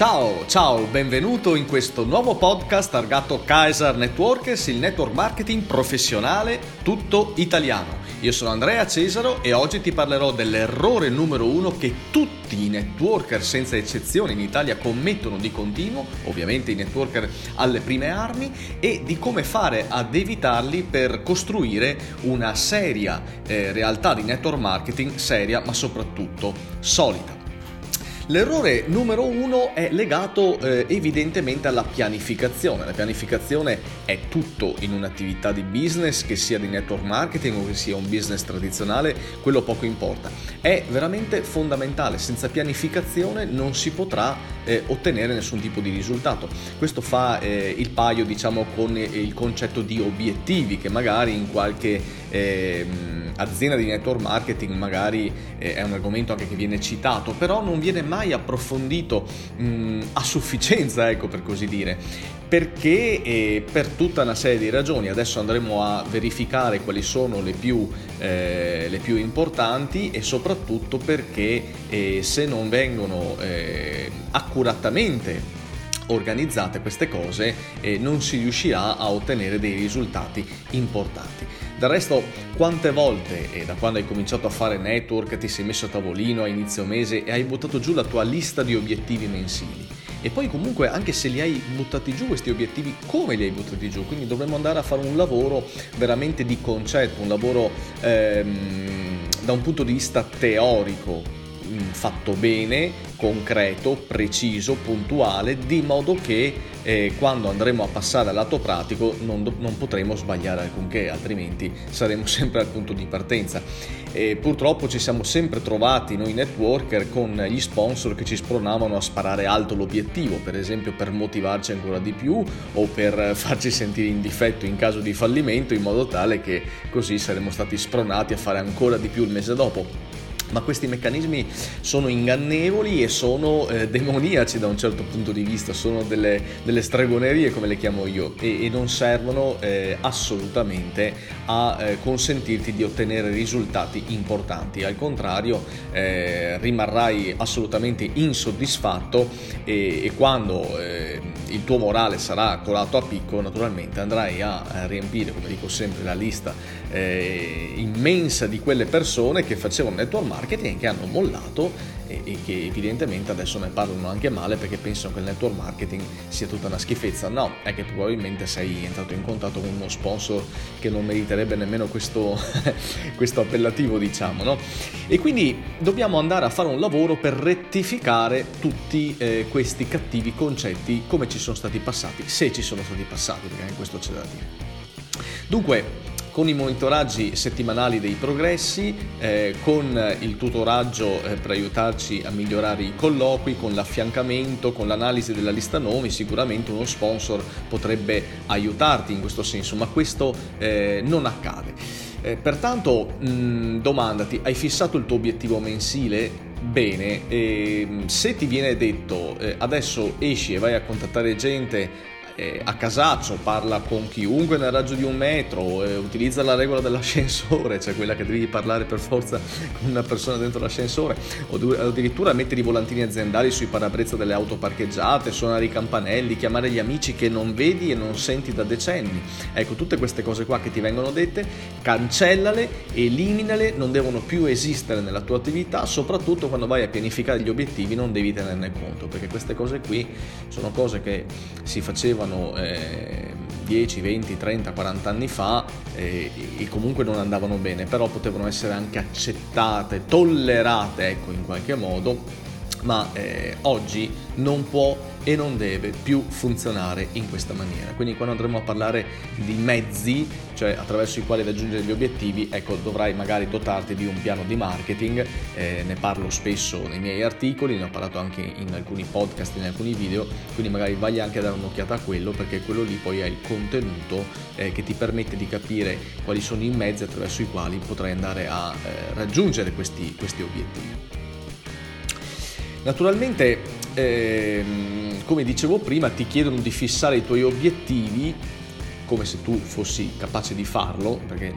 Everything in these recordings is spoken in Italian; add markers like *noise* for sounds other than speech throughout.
Ciao, ciao, benvenuto in questo nuovo podcast targato Kaiser Networkers, il network marketing professionale tutto italiano. Io sono Andrea Cesaro e oggi ti parlerò dell'errore numero uno che tutti i networker senza eccezione in Italia commettono di continuo, ovviamente i networker alle prime armi, e di come fare ad evitarli per costruire una seria eh, realtà di network marketing seria ma soprattutto solida. L'errore numero uno è legato eh, evidentemente alla pianificazione. La pianificazione è tutto in un'attività di business, che sia di network marketing o che sia un business tradizionale, quello poco importa. È veramente fondamentale, senza pianificazione non si potrà eh, ottenere nessun tipo di risultato. Questo fa eh, il paio diciamo con il concetto di obiettivi che magari in qualche ehm, azienda di network marketing magari eh, è un argomento anche che viene citato, però non viene mai approfondito mh, mm, a sufficienza, ecco per così dire, perché eh, per tutta una serie di ragioni, adesso andremo a verificare quali sono le più, eh, le più importanti e soprattutto perché eh, se non vengono eh, accuratamente organizzate queste cose eh, non si riuscirà a ottenere dei risultati importanti. Del resto, quante volte, e da quando hai cominciato a fare network, ti sei messo a tavolino a inizio mese e hai buttato giù la tua lista di obiettivi mensili? E poi comunque anche se li hai buttati giù questi obiettivi, come li hai buttati giù? Quindi dovremmo andare a fare un lavoro veramente di concetto, un lavoro ehm, da un punto di vista teorico, fatto bene, concreto, preciso, puntuale, di modo che eh, quando andremo a passare al lato pratico non, non, potremo sbagliare alcunché, altrimenti saremo *laughs* sempre al punto di partenza. E purtroppo ci siamo sempre trovati noi networker con gli sponsor che ci spronavano a sparare alto l'obiettivo, per esempio per motivarci ancora di più o per farci sentire in difetto in caso di fallimento, in modo tale che così saremmo stati spronati a fare ancora di più il mese dopo ma questi meccanismi sono ingannevoli e sono eh, demoniaci da un certo punto di vista, sono delle, delle stregonerie come le chiamo io e, e non servono eh, assolutamente a eh, consentirti di ottenere risultati importanti, al contrario eh, rimarrai assolutamente insoddisfatto e, e quando eh, il tuo morale sarà colato a picco naturalmente andrai a, a riempire, come dico sempre, la lista eh, immensa di quelle persone che facevano network marketing che hanno mollato e, e, che evidentemente adesso ne parlano anche male perché pensano che il network marketing sia tutta una schifezza. No, è che probabilmente sei entrato in contatto con uno sponsor che non meriterebbe nemmeno questo, *laughs* questo appellativo, diciamo, no? E quindi dobbiamo andare a fare un lavoro per rettificare tutti eh, questi cattivi concetti come ci sono stati passati, se ci sono stati passati, perché anche questo c'è da dire. Dunque, con i monitoraggi settimanali dei progressi, eh, con il tutoraggio eh, per aiutarci a migliorare i colloqui, con l'affiancamento, con l'analisi della lista nomi, sicuramente uno sponsor potrebbe aiutarti in questo senso, ma questo eh, non accade. Eh, pertanto mh, domandati, hai fissato il tuo obiettivo mensile? Bene, ehm, se ti viene detto eh, adesso esci e vai a contattare gente eh, a casaccio, parla con chiunque nel raggio di un metro, eh, utilizza la regola dell'ascensore, cioè quella che devi parlare per forza *laughs* con una persona dentro l'ascensore, o addirittura mettere i volantini aziendali sui parabrezza delle auto parcheggiate, suonare i campanelli, chiamare gli amici che non vedi e non senti da decenni. Ecco, tutte queste cose qua che ti vengono dette, cancellale, eliminale, non devono più esistere nella tua attività, soprattutto quando vai a pianificare gli obiettivi non devi tenerne conto, perché queste cose qui sono cose che si facevano facevano eh, 10, 20, 30, 40 anni fa eh, e comunque non andavano bene, però potevano essere anche accettate, tollerate, ecco, in qualche modo, ma eh, oggi non può e non deve più funzionare in questa maniera. Quindi quando andremo a parlare di mezzi, cioè attraverso i quali raggiungere gli obiettivi, ecco, dovrai magari dotarti di un piano di marketing, eh, ne parlo spesso nei miei articoli, ne ho parlato anche in alcuni podcast, in alcuni video, quindi magari vai anche a dare un'occhiata a quello perché quello lì poi è il contenuto eh, che ti permette di capire quali sono i mezzi attraverso i quali potrai andare a eh, raggiungere questi, questi obiettivi. Naturalmente, ehm, come dicevo prima, ti chiedono di fissare i tuoi obiettivi come se tu fossi capace di farlo, perché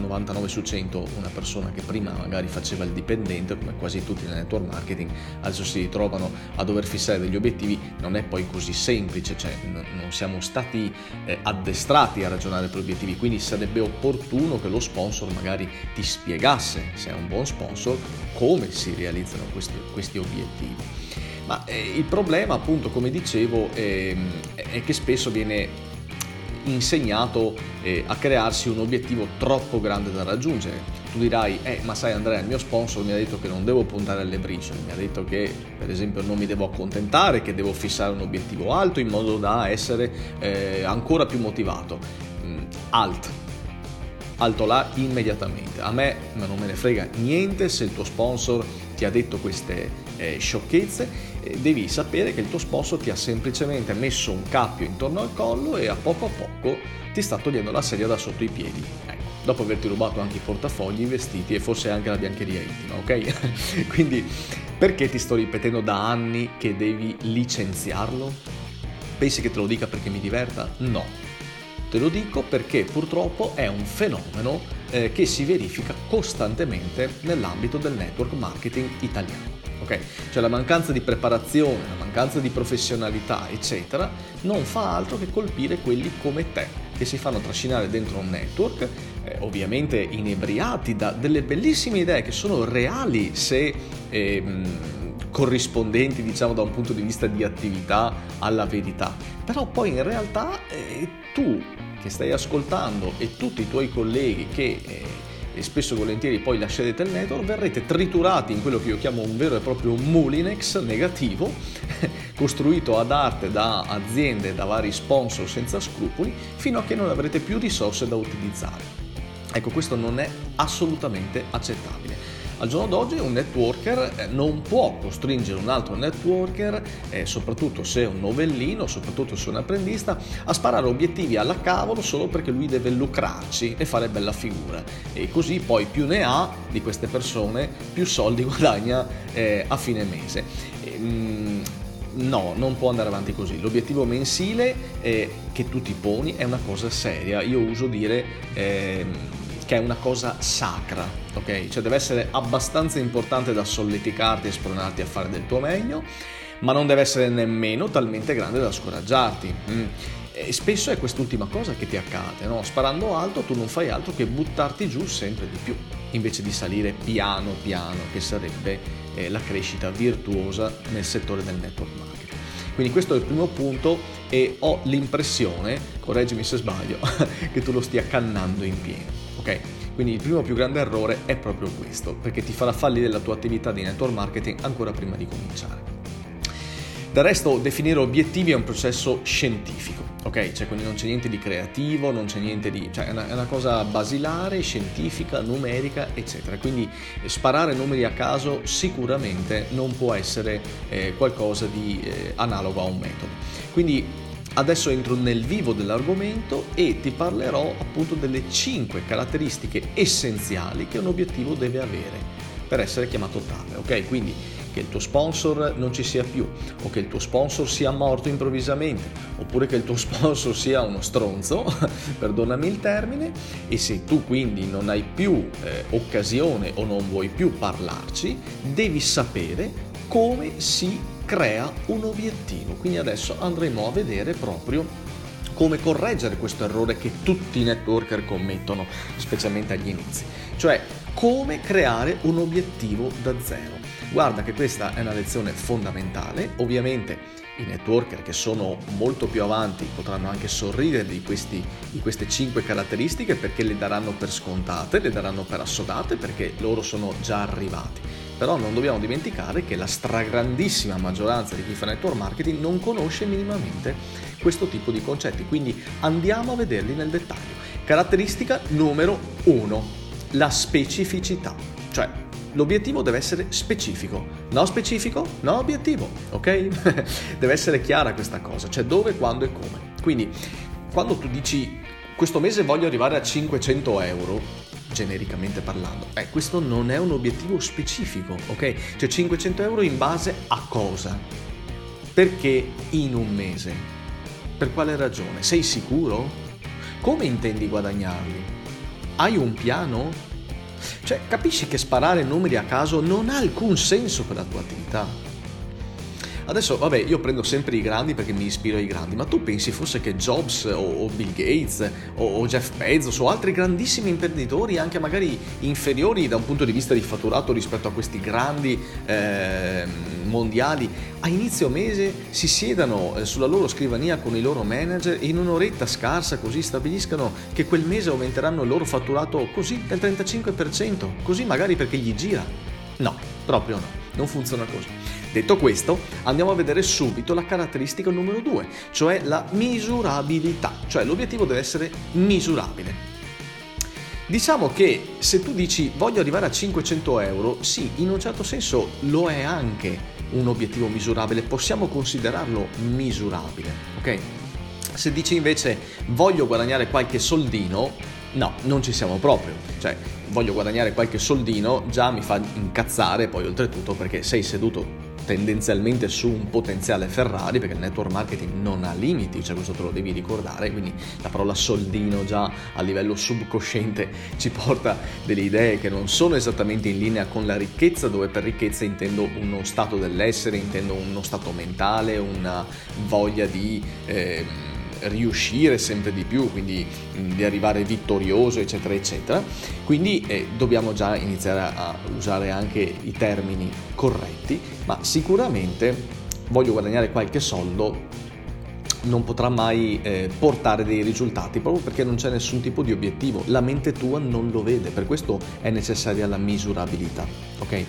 99 su 100 una persona che prima magari faceva il dipendente, come quasi tutti nel network marketing, adesso si ritrovano a dover fissare degli obiettivi, non è poi così semplice, cioè non siamo stati eh, addestrati a ragionare per obiettivi, quindi sarebbe opportuno che lo sponsor magari ti spiegasse, se è un buon sponsor, come si realizzano questi, questi obiettivi. Ma eh, il problema, appunto, come dicevo, eh, è che spesso viene insegnato eh, a crearsi un obiettivo troppo grande da raggiungere. Tu dirai, eh, ma sai Andrea, il mio sponsor mi ha detto che non devo puntare alle briciole, mi ha detto che per esempio non mi devo accontentare, che devo fissare un obiettivo alto in modo da essere eh, ancora più motivato. Mm, alt, alto là immediatamente. A me non me ne frega niente se il tuo sponsor ti ha detto queste eh, sciocchezze, eh, devi sapere che il tuo sponsor ti ha semplicemente messo un cappio intorno al collo e a poco a poco ti sta togliendo la sedia da sotto i piedi. Ecco, dopo averti rubato anche i portafogli, i vestiti e forse anche la biancheria intima, ok? *laughs* Quindi perché ti sto ripetendo da anni che devi licenziarlo? Pensi che te lo dica perché mi diverta? No Te lo dico perché purtroppo è un fenomeno eh, che si verifica costantemente nell'ambito del network marketing italiano. Okay? Cioè la mancanza di preparazione, la mancanza di professionalità, eccetera, non fa altro che colpire quelli come te, che si fanno trascinare dentro un network, eh, ovviamente inebriati da delle bellissime idee che sono reali se eh, corrispondenti, diciamo, da un punto di vista di attività alla verità. Però poi in realtà eh, tu che stai ascoltando e tutti i tuoi colleghi che eh, spesso e volentieri poi lascerete il network, verrete triturati in quello che io chiamo un vero e proprio mulinex negativo, *laughs* costruito ad arte da aziende, da vari sponsor senza scrupoli, fino a che non avrete più risorse da utilizzare. Ecco, questo non è assolutamente accettabile. Al giorno d'oggi un networker eh, non può costringere un altro networker, eh, soprattutto se è un novellino, soprattutto se è un apprendista, a sparare obiettivi alla cavolo solo perché lui deve lucrarci e fare bella figura. E così poi più ne ha di queste persone, più soldi *laughs* guadagna eh, a fine mese. E, mm, no, non può andare avanti così. L'obiettivo mensile che tu ti poni è una cosa seria. Io uso dire eh, che è una cosa sacra, ok? Cioè deve essere abbastanza importante da solleticarti e spronarti a fare del tuo meglio, ma non deve essere nemmeno talmente grande da scoraggiarti. Mm. E spesso è quest'ultima cosa che ti accade, no? Sparando alto tu non fai altro che buttarti giù sempre di più, invece di salire piano piano, che sarebbe eh, la crescita virtuosa nel settore del network marketing. Quindi questo è il primo punto e ho l'impressione, correggimi se sbaglio, *laughs* che tu lo stia cannando in pieno. Ok? Quindi il primo più grande errore è proprio questo, perché ti farà fallire la tua attività di network marketing ancora prima di cominciare. Del resto, definire obiettivi è un processo scientifico, ok? Cioè, quindi non c'è niente di creativo, non c'è niente di... cioè, è una, è una cosa basilare, scientifica, numerica, eccetera. Quindi sparare numeri a caso sicuramente non può essere eh, qualcosa di eh, analogo a un metodo. Quindi Adesso entro nel vivo dell'argomento e ti parlerò appunto delle 5 caratteristiche essenziali che un obiettivo deve avere per essere chiamato tale, ok? Quindi che il tuo sponsor non ci sia più o che il tuo sponsor sia morto improvvisamente oppure che il tuo *laughs* sponsor sia uno stronzo, *laughs* perdonami il termine, e se tu quindi non hai più eh, occasione o non vuoi più parlarci, devi sapere come si crea un obiettivo. Quindi adesso andremo a vedere proprio come correggere questo errore che tutti i networker commettono, specialmente agli inizi, cioè come creare un obiettivo da zero. Guarda che questa è una lezione fondamentale, ovviamente i networker che sono molto più avanti potranno anche sorridere di, questi, di queste 5 caratteristiche perché le daranno per scontate, le daranno per assodate perché loro sono già arrivati però non dobbiamo dimenticare che la stragrandissima maggioranza di chi fa network marketing non conosce minimamente questo tipo di concetti, quindi andiamo a vederli nel dettaglio. Caratteristica numero uno, la specificità, cioè l'obiettivo deve essere specifico. No specifico? No obiettivo, ok? *laughs* deve essere chiara questa cosa, cioè dove, quando e come. Quindi quando tu dici questo mese voglio arrivare a 500 euro, genericamente parlando. Eh, questo non è un obiettivo specifico, ok? Cioè 500 euro in base a cosa? Perché in un mese? Per quale ragione? Sei sicuro? come intendi guadagnarli? Hai un piano? Cioè, capisci che sparare numeri a caso non ha alcun senso per la tua attività. Adesso, vabbè, io prendo sempre i grandi perché mi ispiro ai grandi, ma tu pensi forse che Jobs o, o Bill Gates o, o, Jeff Bezos o altri grandissimi imprenditori, anche magari inferiori da un punto di vista di fatturato rispetto a questi grandi eh, mondiali, a inizio mese si siedano eh, sulla loro scrivania con i loro manager e in un'oretta scarsa così stabiliscano che quel mese aumenteranno il loro fatturato così del 35%, così magari perché gli gira? No, proprio no, non funziona così. Detto questo, andiamo a vedere subito la caratteristica numero due, cioè la misurabilità, cioè l'obiettivo deve essere misurabile. Diciamo che se tu dici voglio arrivare a 500 euro, sì, in un certo senso lo è anche un obiettivo misurabile, possiamo considerarlo misurabile, ok? Se dici invece voglio guadagnare qualche soldino, no, non ci siamo proprio, cioè voglio guadagnare qualche soldino già mi fa incazzare poi oltretutto perché sei seduto tendenzialmente su un potenziale Ferrari, perché il network marketing non ha limiti, cioè questo te lo devi ricordare, quindi la parola soldino già a livello subconsciente *laughs* ci porta delle idee che non sono esattamente in linea con la ricchezza, dove per ricchezza intendo uno stato dell'essere, intendo uno stato mentale, una voglia di... Eh, riuscire sempre di più, quindi di arrivare vittorioso, eccetera, eccetera. Quindi eh, dobbiamo già iniziare a usare anche i termini corretti, ma sicuramente voglio guadagnare qualche soldo non potrà mai eh, portare dei risultati proprio perché non c'è nessun tipo di obiettivo, la mente tua non lo vede, per questo è necessaria la misurabilità, ok?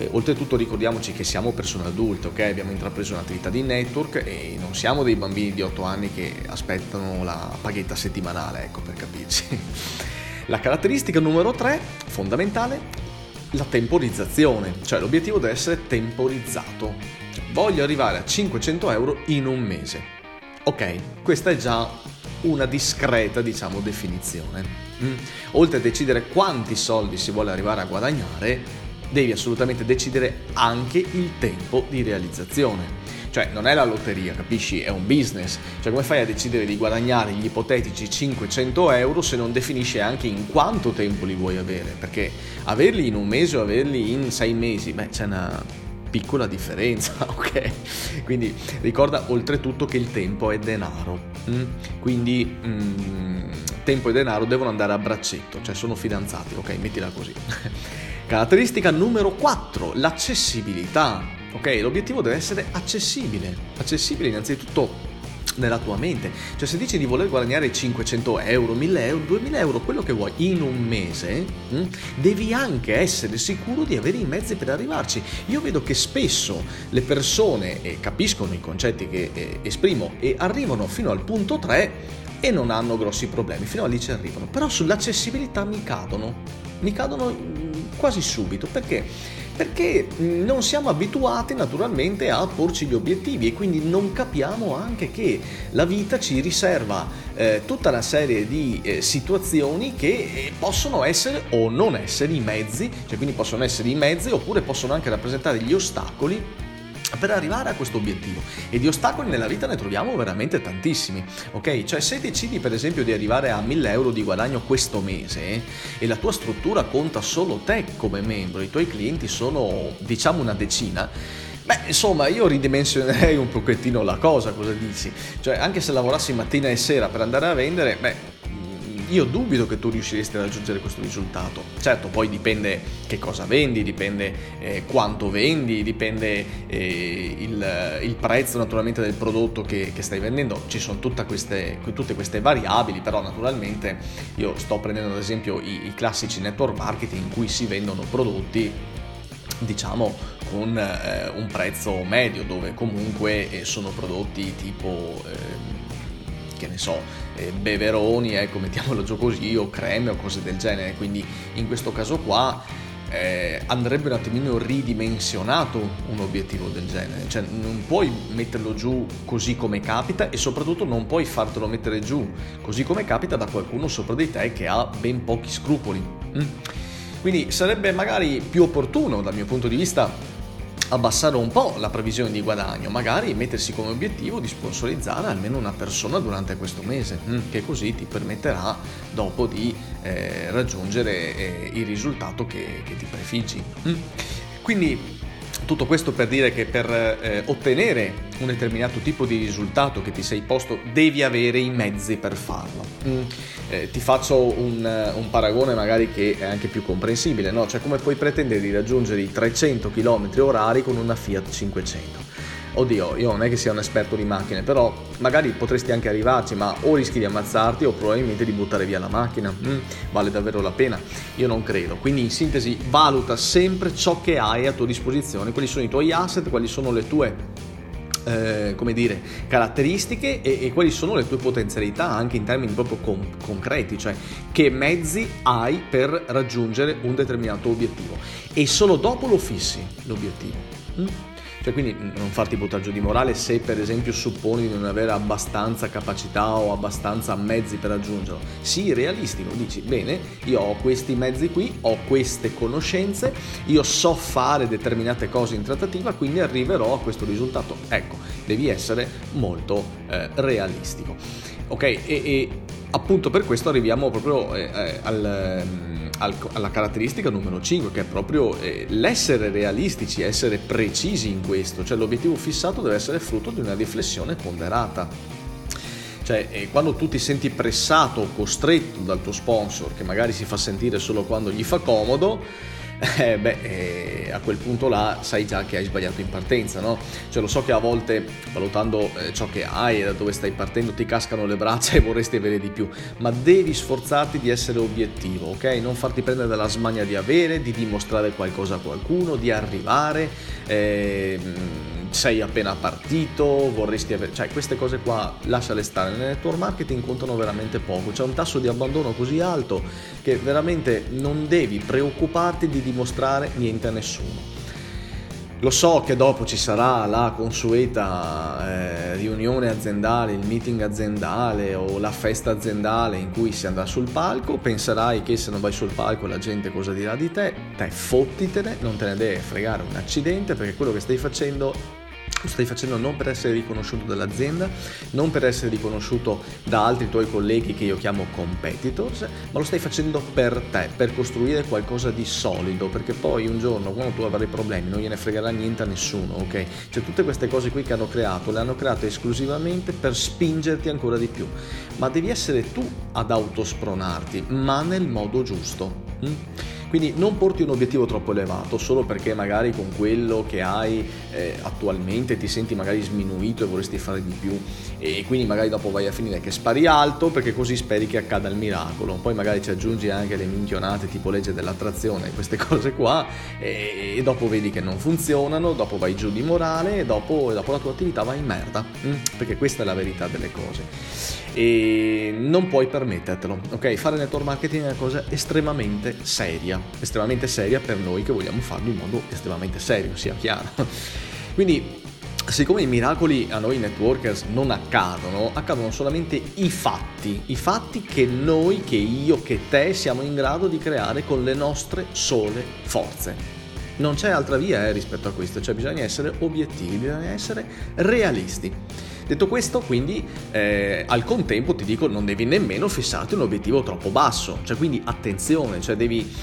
Eh, oltretutto ricordiamoci che siamo persone adulte, ok? Abbiamo intrapreso un'attività di network e non siamo dei bambini di 8 anni che aspettano la paghetta settimanale, ecco per capirci. *laughs* La caratteristica numero 3, fondamentale, la temporizzazione, cioè l'obiettivo deve essere temporizzato. Cioè, voglio arrivare a 500 euro in un mese. Ok, questa è già una discreta, diciamo, definizione. Mm. Oltre a decidere quanti soldi si vuole arrivare a guadagnare, devi assolutamente decidere anche il tempo di realizzazione. Cioè non è la lotteria, capisci? È un business. Cioè come fai a decidere di guadagnare gli ipotetici 500 euro se non definisci anche in quanto tempo li vuoi avere? Perché averli in un mese o averli in sei mesi, beh c'è una piccola differenza, *laughs* ok? Quindi ricorda oltretutto che il tempo è denaro. Mm? Quindi mm, tempo e denaro devono andare a braccetto, cioè sono fidanzati, ok? Mettila così. *laughs* Caratteristica numero 4, l'accessibilità. Ok, l'obiettivo deve essere accessibile. Accessibile innanzitutto nella tua mente. Cioè se dici di voler guadagnare 500 euro, 1000 euro, 2000 euro, quello che vuoi in un mese, mh, hm, devi anche essere sicuro di avere i mezzi per arrivarci. Io vedo che spesso le persone eh, capiscono i concetti che eh, esprimo e arrivano fino al punto 3 e non hanno grossi problemi, fino a lì ci arrivano. Però sull'accessibilità mi cadono. Mi cadono quasi subito. Perché? Perché non siamo abituati naturalmente a porci gli obiettivi e quindi non capiamo anche che la vita ci riserva eh, tutta una serie di eh, situazioni che eh, possono essere o non essere i mezzi, cioè quindi possono essere i mezzi oppure possono anche rappresentare gli ostacoli per arrivare a questo obiettivo e di ostacoli nella vita ne troviamo veramente tantissimi ok cioè se decidi per esempio di arrivare a 1000 euro di guadagno questo mese e la tua struttura conta solo te come membro i tuoi clienti sono diciamo una decina Beh, insomma, io ridimensionerei un pochettino la cosa, cosa dici? Cioè, anche se lavorassi mattina e sera per andare a vendere, beh, io dubito che tu riusciresti a raggiungere questo risultato. Certo, poi dipende che cosa vendi, dipende eh, quanto vendi, dipende eh, il, il, prezzo naturalmente del prodotto che, che stai vendendo, ci sono queste, tutte queste variabili, però naturalmente io sto prendendo ad esempio i, i classici network marketing in cui si vendono prodotti diciamo con eh, un prezzo medio dove comunque eh, sono prodotti tipo eh, che ne so, eh, beveroni, ecco, mettiamolo giù così, o creme o cose del genere. Quindi in questo caso qua eh, andrebbe un attimino ridimensionato un obiettivo del genere, cioè non puoi metterlo giù così come capita e soprattutto non puoi fartelo mettere giù così come capita da qualcuno sopra di te che ha ben pochi scrupoli. Mm? Quindi sarebbe magari più opportuno dal mio punto di vista abbassare un po' la previsione di guadagno, magari mettersi come obiettivo di sponsorizzare almeno una persona durante questo mese, mm, che così ti permetterà dopo di eh, raggiungere eh, il risultato che, che ti prefiggi. Mm. Quindi tutto questo per dire che per eh, ottenere un determinato tipo di risultato che ti sei posto devi avere i mezzi per farlo. Mm. Eh, ti faccio un, un, paragone magari che è anche più comprensibile, no? cioè come puoi pretendere di raggiungere i 300 km orari con una Fiat 500? Oddio, io non è che sia un esperto di macchine, però magari potresti anche arrivarci, ma o rischi di ammazzarti o probabilmente di buttare via la macchina. Mm, vale davvero la pena? Io non credo. Quindi in sintesi, valuta sempre ciò che hai a tua disposizione, quali sono i tuoi asset, quali sono le tue eh, come dire, caratteristiche e, e, quali sono le tue potenzialità anche in termini proprio con, concreti, cioè che mezzi hai per raggiungere un determinato obiettivo e solo dopo lo fissi l'obiettivo. Mm? Cioè, quindi non farti buttare di morale se per esempio supponi di non avere abbastanza capacità o abbastanza mezzi per raggiungerlo. Sii realistico, dici bene, io ho questi mezzi qui, ho queste conoscenze, io so fare determinate cose in trattativa, quindi arriverò a questo risultato. Ecco, devi essere molto eh, realistico. Ok, e, e, appunto per questo arriviamo proprio eh, eh al alla caratteristica numero 5, che è proprio eh, l'essere realistici, essere precisi in questo, cioè l'obiettivo fissato deve essere frutto di una riflessione ponderata. Cioè, eh, quando tu ti senti pressato o costretto dal tuo sponsor, che magari si fa sentire solo quando gli fa comodo, *laughs* eh, beh, eh, a quel punto là sai già che hai sbagliato in partenza, no? Cioè lo so che a volte valutando eh, ciò che hai e da dove stai partendo ti cascano le braccia *laughs* e vorresti avere di più, ma devi sforzarti di essere obiettivo, ok? Non farti prendere dalla smania di avere, di dimostrare qualcosa a qualcuno, di arrivare. Eh, sei appena partito, vorresti avere... cioè queste cose qua lasciale stare, nel network marketing contano veramente poco, c'è un tasso di abbandono così alto che veramente non devi preoccuparti di dimostrare niente a nessuno. Lo so che dopo ci sarà la consueta eh, riunione aziendale, il meeting aziendale o la festa aziendale in cui si andrà sul palco, penserai che se non vai sul palco la gente cosa dirà di te, te fottitene, non te ne deve fregare un accidente perché quello che stai facendo lo stai facendo non per essere riconosciuto dall'azienda, non per essere riconosciuto da altri tuoi colleghi che io chiamo competitors, ma lo stai facendo per te, per costruire qualcosa di solido, perché poi un giorno quando tu avrai problemi non gliene fregherà niente a nessuno, ok? Cioè tutte queste cose qui che hanno creato, le hanno create esclusivamente per spingerti ancora di più, ma devi essere tu ad autospronarti, ma nel modo giusto. Hm? Quindi non porti un obiettivo troppo elevato solo perché magari con quello che hai eh, attualmente ti senti magari sminuito e vorresti fare di più e quindi magari dopo vai a finire che spari alto perché così speri che accada il miracolo. Poi magari ci aggiungi anche le minchionate tipo legge dell'attrazione, queste *laughs* cose qua e, e dopo vedi che non funzionano, dopo vai giù di morale e dopo, dopo la tua attività va in merda, mm? perché questa è la verità delle cose e non puoi permettertelo, ok? Fare network marketing è una cosa estremamente seria, estremamente seria per noi che vogliamo farlo in modo estremamente serio, sia chiaro. *laughs* Quindi Siccome i miracoli a noi networkers non accadono, accadono solamente i fatti, i fatti che noi, che io, che te siamo in grado di creare con le nostre sole forze. Non c'è altra via eh, rispetto a questo, cioè bisogna essere obiettivi, bisogna essere realisti. Detto questo, quindi, eh, al contempo ti dico, non devi nemmeno fissarti un obiettivo troppo basso, cioè quindi attenzione, cioè devi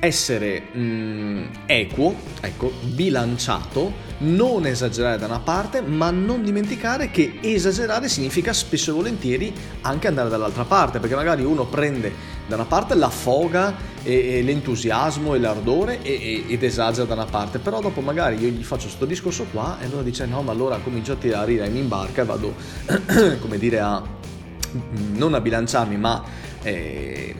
essere mm, equo, ecco, bilanciato, non esagerare da una parte, ma non dimenticare che esagerare significa spesso e volentieri anche andare dall'altra parte, perché magari uno prende da una parte la foga e, e l'entusiasmo e l'ardore e, ed esagera da una parte, però dopo magari io gli faccio questo discorso qua e allora dice no, ma allora comincio a tirare e mi imbarca e vado, *clears throat* come dire, a non a bilanciarmi, ma... Eh,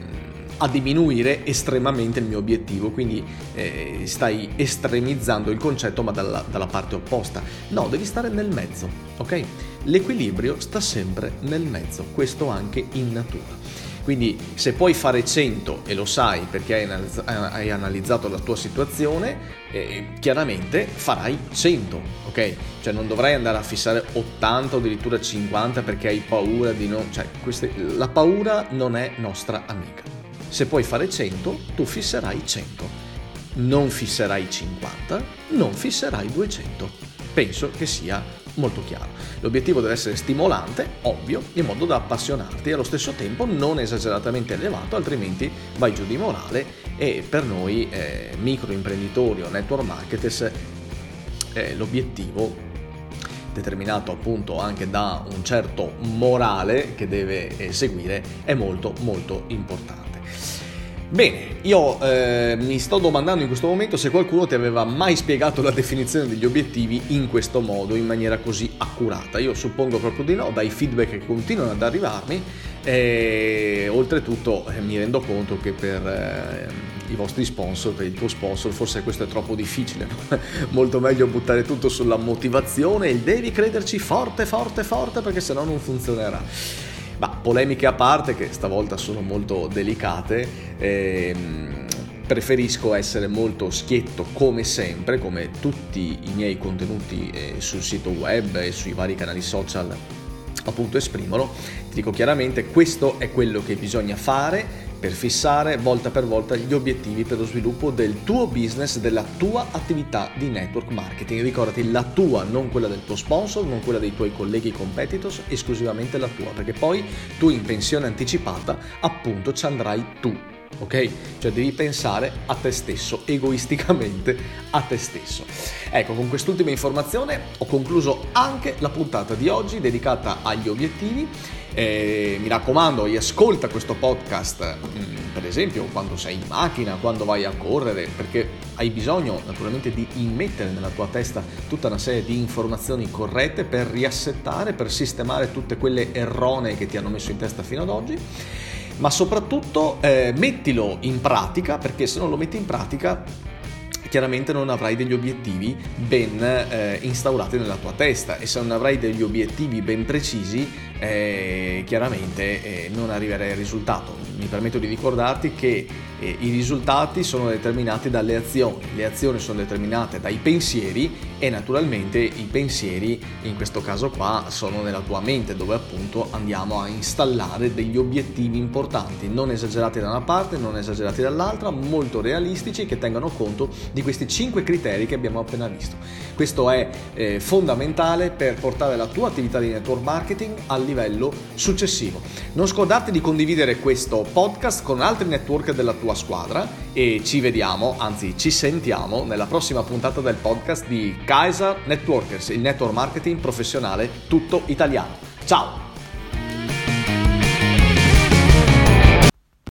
a diminuire estremamente il mio obiettivo, quindi eh, stai estremizzando il concetto ma dalla, dalla, parte opposta. No, devi stare nel mezzo, ok? L'equilibrio sta sempre nel mezzo, questo anche in natura. Quindi se puoi fare 100 e lo sai perché hai, analizz- hai analizzato la tua situazione, eh, chiaramente farai 100, ok? Cioè non dovrai andare a fissare 80 o addirittura 50 perché hai paura di non... Cioè queste... la paura non è nostra amica. Se puoi fare 100, tu fisserai 100. non fisserai 50, non fisserai 200. Penso che sia molto chiaro. L'obiettivo deve essere stimolante, ovvio, in modo da appassionarti e allo stesso tempo non esageratamente elevato, altrimenti vai giù di morale e per noi eh, microimprenditori o network marketers eh, l'obiettivo determinato appunto anche da un certo morale che deve eh, seguire è molto molto importante. Bene, io eh, mi sto domandando in questo momento se qualcuno ti aveva mai spiegato la definizione degli obiettivi in questo modo, in maniera così accurata. Io suppongo proprio di no, dai feedback che continuano ad arrivarmi e oltretutto eh, mi rendo conto che per eh, i vostri sponsor, per il tuo sponsor, forse questo è troppo difficile. *laughs* Molto meglio buttare tutto sulla motivazione e devi crederci forte, forte, forte perché sennò non funzionerà. Ma polemiche a parte, che stavolta sono molto delicate, ehm, preferisco essere molto schietto come sempre, come tutti i miei contenuti eh, sul sito web e sui vari canali social appunto esprimono. Ti dico chiaramente, questo è quello che bisogna fare per fissare volta per volta gli obiettivi per lo sviluppo del tuo business, della tua attività di network marketing. Ricordati la tua, non quella del tuo sponsor, non quella dei tuoi colleghi competitors, esclusivamente la tua, perché poi tu in pensione anticipata appunto ci andrai tu ok? Cioè devi pensare a te stesso, *laughs* egoisticamente a te stesso. Ecco, con quest'ultima informazione ho concluso anche la puntata di oggi dedicata agli obiettivi. Eh, mi raccomando, ascolta questo podcast, mm, per esempio quando sei in macchina, quando vai a correre, perché hai bisogno naturalmente di immettere nella tua testa tutta una serie di informazioni corrette per riassettare, per sistemare tutte quelle erronee che ti hanno messo in testa fino ad oggi ma soprattutto eh, mettilo in pratica perché se non lo metti in pratica chiaramente non avrai degli obiettivi ben eh, instaurati nella tua testa e se non avrai degli obiettivi ben precisi eh, chiaramente eh, non arriverai al risultato. Mi permetto di ricordarti che eh, i risultati sono determinati dalle azioni, le azioni sono determinate dai pensieri e naturalmente i pensieri in questo caso qua sono nella tua mente dove appunto andiamo a installare degli obiettivi importanti, non esagerati da una parte, non esagerati dall'altra, molto realistici che tengano conto di questi cinque criteri che abbiamo appena visto. Questo è eh, fondamentale per portare la tua attività di network marketing al livello successivo. Non scordarti di condividere questo podcast con altri network della tua squadra e ci vediamo, anzi ci sentiamo nella prossima puntata del podcast di Kaiser Networkers, il network marketing professionale tutto italiano. Ciao!